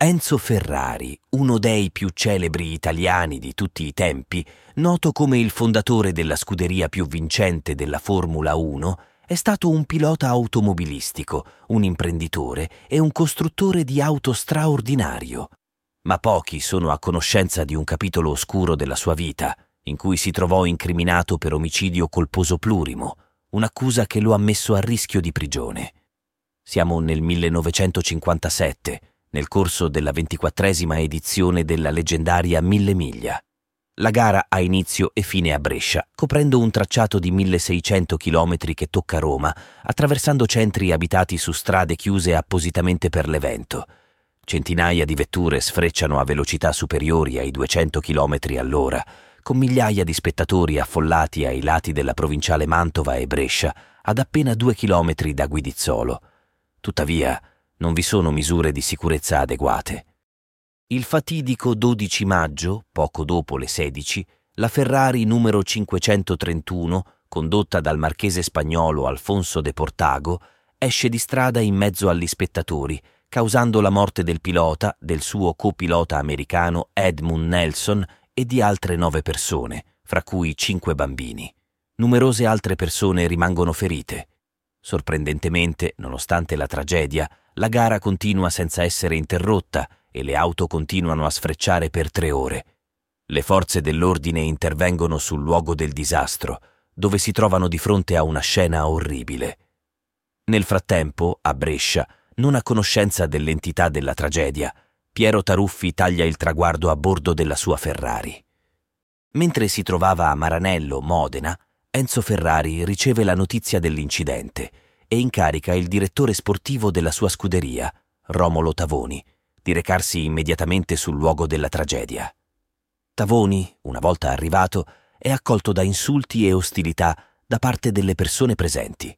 Enzo Ferrari, uno dei più celebri italiani di tutti i tempi, noto come il fondatore della scuderia più vincente della Formula 1, è stato un pilota automobilistico, un imprenditore e un costruttore di auto straordinario. Ma pochi sono a conoscenza di un capitolo oscuro della sua vita, in cui si trovò incriminato per omicidio colposo plurimo, un'accusa che lo ha messo a rischio di prigione. Siamo nel 1957 nel corso della ventiquattresima edizione della leggendaria Mille Miglia. La gara ha inizio e fine a Brescia, coprendo un tracciato di 1600 km che tocca Roma, attraversando centri abitati su strade chiuse appositamente per l'evento. Centinaia di vetture sfrecciano a velocità superiori ai 200 km all'ora, con migliaia di spettatori affollati ai lati della provinciale Mantova e Brescia, ad appena due chilometri da Guidizzolo. Tuttavia, non vi sono misure di sicurezza adeguate. Il fatidico 12 maggio, poco dopo le 16, la Ferrari numero 531, condotta dal marchese spagnolo Alfonso de Portago, esce di strada in mezzo agli spettatori, causando la morte del pilota, del suo copilota americano Edmund Nelson e di altre nove persone, fra cui cinque bambini. Numerose altre persone rimangono ferite. Sorprendentemente, nonostante la tragedia, la gara continua senza essere interrotta e le auto continuano a sfrecciare per tre ore. Le forze dell'ordine intervengono sul luogo del disastro, dove si trovano di fronte a una scena orribile. Nel frattempo, a Brescia, non a conoscenza dell'entità della tragedia, Piero Taruffi taglia il traguardo a bordo della sua Ferrari. Mentre si trovava a Maranello, Modena, Enzo Ferrari riceve la notizia dell'incidente e incarica il direttore sportivo della sua scuderia, Romolo Tavoni, di recarsi immediatamente sul luogo della tragedia. Tavoni, una volta arrivato, è accolto da insulti e ostilità da parte delle persone presenti.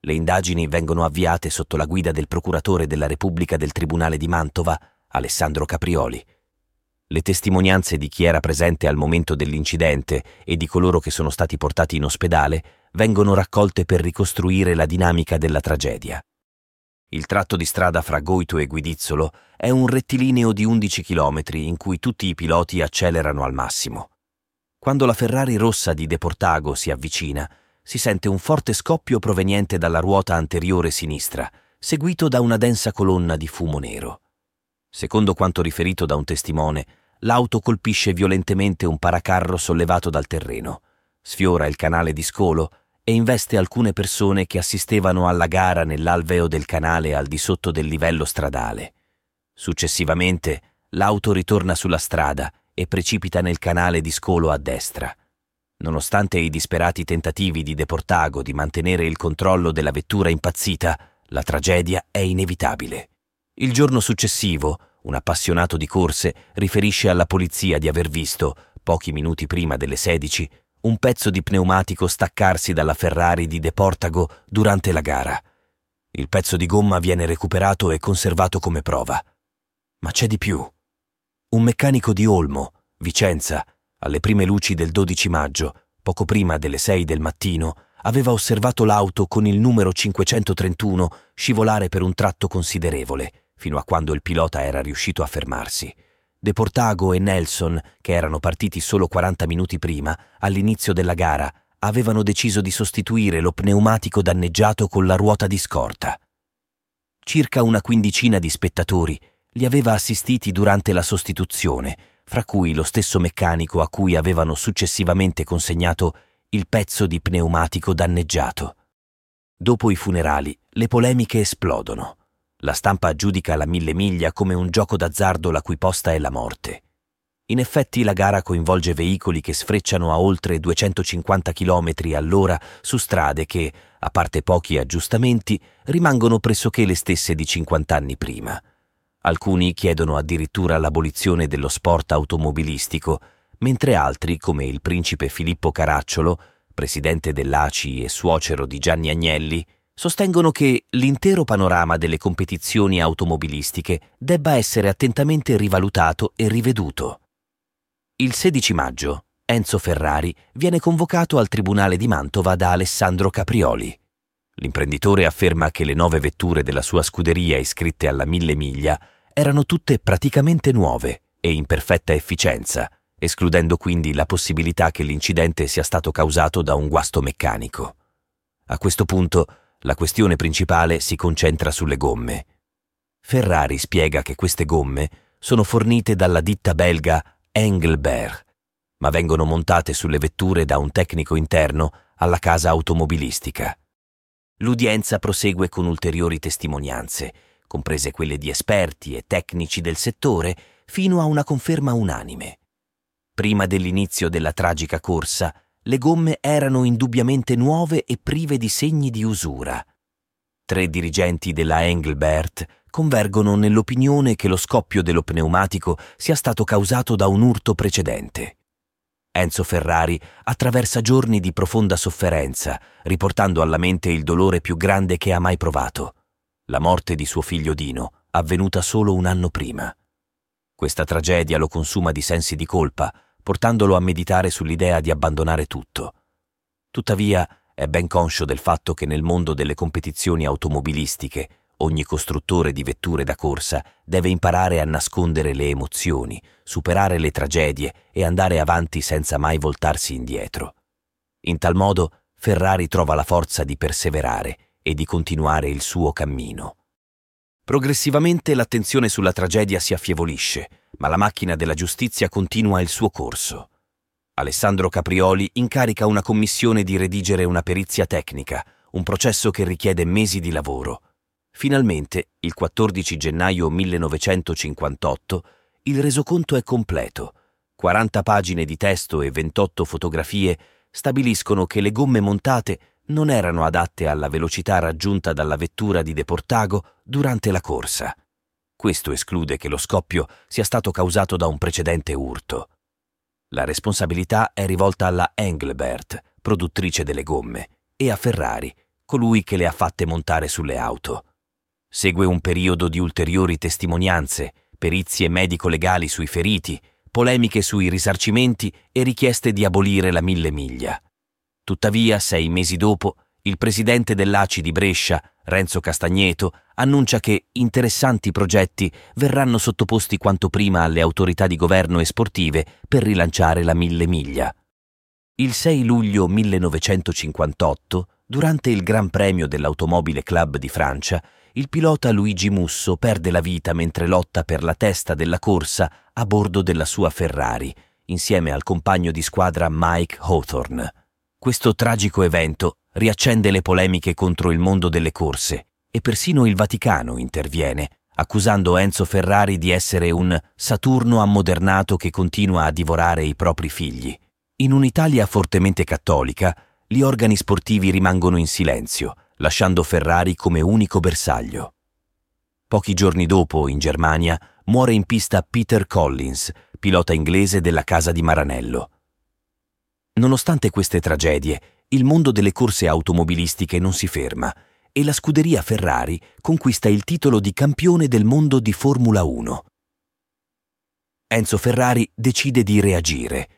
Le indagini vengono avviate sotto la guida del procuratore della Repubblica del Tribunale di Mantova, Alessandro Caprioli. Le testimonianze di chi era presente al momento dell'incidente e di coloro che sono stati portati in ospedale vengono raccolte per ricostruire la dinamica della tragedia. Il tratto di strada fra Goito e Guidizzolo è un rettilineo di 11 km in cui tutti i piloti accelerano al massimo. Quando la Ferrari rossa di Deportago si avvicina, si sente un forte scoppio proveniente dalla ruota anteriore sinistra, seguito da una densa colonna di fumo nero. Secondo quanto riferito da un testimone, l'auto colpisce violentemente un paracarro sollevato dal terreno, sfiora il canale di scolo e investe alcune persone che assistevano alla gara nell'alveo del canale al di sotto del livello stradale. Successivamente l'auto ritorna sulla strada e precipita nel canale di scolo a destra. Nonostante i disperati tentativi di Deportago di mantenere il controllo della vettura impazzita, la tragedia è inevitabile. Il giorno successivo, un appassionato di corse riferisce alla polizia di aver visto, pochi minuti prima delle 16, un pezzo di pneumatico staccarsi dalla Ferrari di Deportago durante la gara. Il pezzo di gomma viene recuperato e conservato come prova. Ma c'è di più. Un meccanico di Olmo, Vicenza, alle prime luci del 12 maggio, poco prima delle 6 del mattino, aveva osservato l'auto con il numero 531 scivolare per un tratto considerevole, fino a quando il pilota era riuscito a fermarsi. De Portago e Nelson, che erano partiti solo 40 minuti prima, all'inizio della gara, avevano deciso di sostituire lo pneumatico danneggiato con la ruota di scorta. Circa una quindicina di spettatori li aveva assistiti durante la sostituzione, fra cui lo stesso meccanico a cui avevano successivamente consegnato il pezzo di pneumatico danneggiato. Dopo i funerali, le polemiche esplodono. La stampa giudica la mille miglia come un gioco d'azzardo la cui posta è la morte. In effetti la gara coinvolge veicoli che sfrecciano a oltre 250 km all'ora su strade che, a parte pochi aggiustamenti, rimangono pressoché le stesse di 50 anni prima. Alcuni chiedono addirittura l'abolizione dello sport automobilistico, mentre altri, come il principe Filippo Caracciolo, presidente dell'ACI e suocero di Gianni Agnelli, sostengono che l'intero panorama delle competizioni automobilistiche debba essere attentamente rivalutato e riveduto. Il 16 maggio Enzo Ferrari viene convocato al Tribunale di Mantova da Alessandro Caprioli. L'imprenditore afferma che le nove vetture della sua scuderia iscritte alla Mille Miglia erano tutte praticamente nuove e in perfetta efficienza, escludendo quindi la possibilità che l'incidente sia stato causato da un guasto meccanico. A questo punto la questione principale si concentra sulle gomme. Ferrari spiega che queste gomme sono fornite dalla ditta belga Engelbert, ma vengono montate sulle vetture da un tecnico interno alla casa automobilistica. L'udienza prosegue con ulteriori testimonianze, comprese quelle di esperti e tecnici del settore, fino a una conferma unanime. Prima dell'inizio della tragica corsa, le gomme erano indubbiamente nuove e prive di segni di usura. Tre dirigenti della Engelbert convergono nell'opinione che lo scoppio dello pneumatico sia stato causato da un urto precedente. Enzo Ferrari attraversa giorni di profonda sofferenza, riportando alla mente il dolore più grande che ha mai provato, la morte di suo figlio Dino, avvenuta solo un anno prima. Questa tragedia lo consuma di sensi di colpa, portandolo a meditare sull'idea di abbandonare tutto. Tuttavia, è ben conscio del fatto che nel mondo delle competizioni automobilistiche ogni costruttore di vetture da corsa deve imparare a nascondere le emozioni, superare le tragedie e andare avanti senza mai voltarsi indietro. In tal modo Ferrari trova la forza di perseverare e di continuare il suo cammino. Progressivamente l'attenzione sulla tragedia si affievolisce, ma la macchina della giustizia continua il suo corso. Alessandro Caprioli incarica una commissione di redigere una perizia tecnica, un processo che richiede mesi di lavoro. Finalmente, il 14 gennaio 1958, il resoconto è completo. 40 pagine di testo e 28 fotografie stabiliscono che le gomme montate non erano adatte alla velocità raggiunta dalla vettura di Deportago durante la corsa. Questo esclude che lo scoppio sia stato causato da un precedente urto. La responsabilità è rivolta alla Engelbert, produttrice delle gomme, e a Ferrari, colui che le ha fatte montare sulle auto. Segue un periodo di ulteriori testimonianze, perizie medico-legali sui feriti, polemiche sui risarcimenti e richieste di abolire la mille miglia. Tuttavia, sei mesi dopo, il presidente dell'ACI di Brescia, Renzo Castagneto, annuncia che interessanti progetti verranno sottoposti quanto prima alle autorità di governo e sportive per rilanciare la mille miglia. Il 6 luglio 1958, durante il Gran Premio dell'Automobile Club di Francia, il pilota Luigi Musso perde la vita mentre lotta per la testa della corsa a bordo della sua Ferrari, insieme al compagno di squadra Mike Hawthorne. Questo tragico evento riaccende le polemiche contro il mondo delle corse e persino il Vaticano interviene, accusando Enzo Ferrari di essere un Saturno ammodernato che continua a divorare i propri figli. In un'Italia fortemente cattolica, gli organi sportivi rimangono in silenzio, lasciando Ferrari come unico bersaglio. Pochi giorni dopo, in Germania, muore in pista Peter Collins, pilota inglese della casa di Maranello. Nonostante queste tragedie, il mondo delle corse automobilistiche non si ferma e la scuderia Ferrari conquista il titolo di campione del mondo di Formula 1. Enzo Ferrari decide di reagire.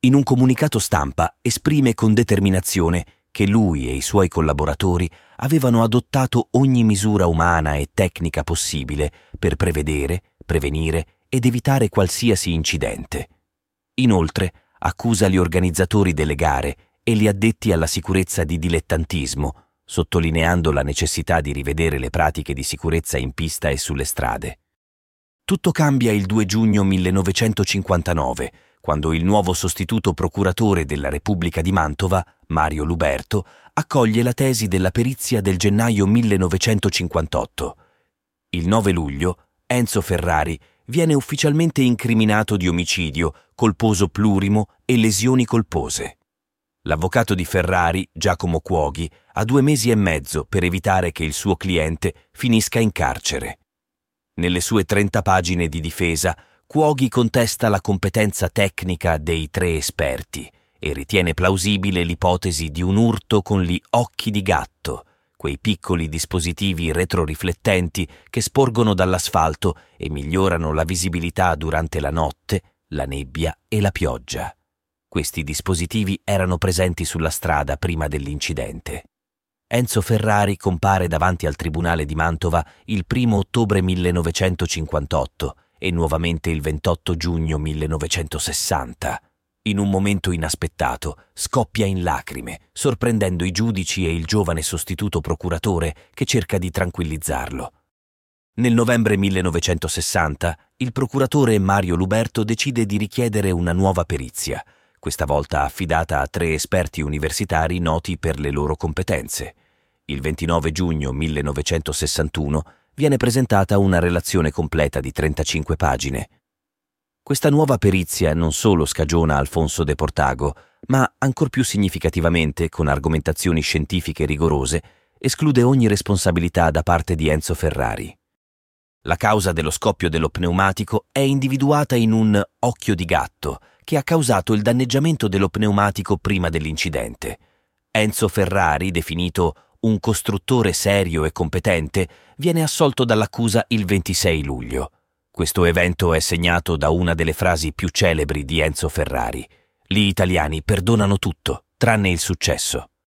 In un comunicato stampa esprime con determinazione che lui e i suoi collaboratori avevano adottato ogni misura umana e tecnica possibile per prevedere, prevenire ed evitare qualsiasi incidente. Inoltre, accusa gli organizzatori delle gare e gli addetti alla sicurezza di dilettantismo, sottolineando la necessità di rivedere le pratiche di sicurezza in pista e sulle strade. Tutto cambia il 2 giugno 1959, quando il nuovo sostituto procuratore della Repubblica di Mantova, Mario Luberto, accoglie la tesi della perizia del gennaio 1958. Il 9 luglio, Enzo Ferrari viene ufficialmente incriminato di omicidio, colposo plurimo e lesioni colpose. L'avvocato di Ferrari, Giacomo Cuoghi, ha due mesi e mezzo per evitare che il suo cliente finisca in carcere. Nelle sue 30 pagine di difesa, Cuoghi contesta la competenza tecnica dei tre esperti e ritiene plausibile l'ipotesi di un urto con gli occhi di gatto, quei piccoli dispositivi retroriflettenti che sporgono dall'asfalto e migliorano la visibilità durante la notte, la nebbia e la pioggia. Questi dispositivi erano presenti sulla strada prima dell'incidente. Enzo Ferrari compare davanti al Tribunale di Mantova il 1 ottobre 1958 e nuovamente il 28 giugno 1960. In un momento inaspettato scoppia in lacrime, sorprendendo i giudici e il giovane sostituto procuratore che cerca di tranquillizzarlo. Nel novembre 1960 il procuratore Mario Luberto decide di richiedere una nuova perizia – questa volta affidata a tre esperti universitari noti per le loro competenze. Il 29 giugno 1961 viene presentata una relazione completa di 35 pagine. Questa nuova perizia non solo scagiona Alfonso de Portago, ma ancor più significativamente, con argomentazioni scientifiche rigorose, esclude ogni responsabilità da parte di Enzo Ferrari. La causa dello scoppio dello pneumatico è individuata in un occhio di gatto, che ha causato il danneggiamento dello pneumatico prima dell'incidente. Enzo Ferrari, definito un costruttore serio e competente, viene assolto dall'accusa il 26 luglio. Questo evento è segnato da una delle frasi più celebri di Enzo Ferrari. Gli italiani perdonano tutto, tranne il successo.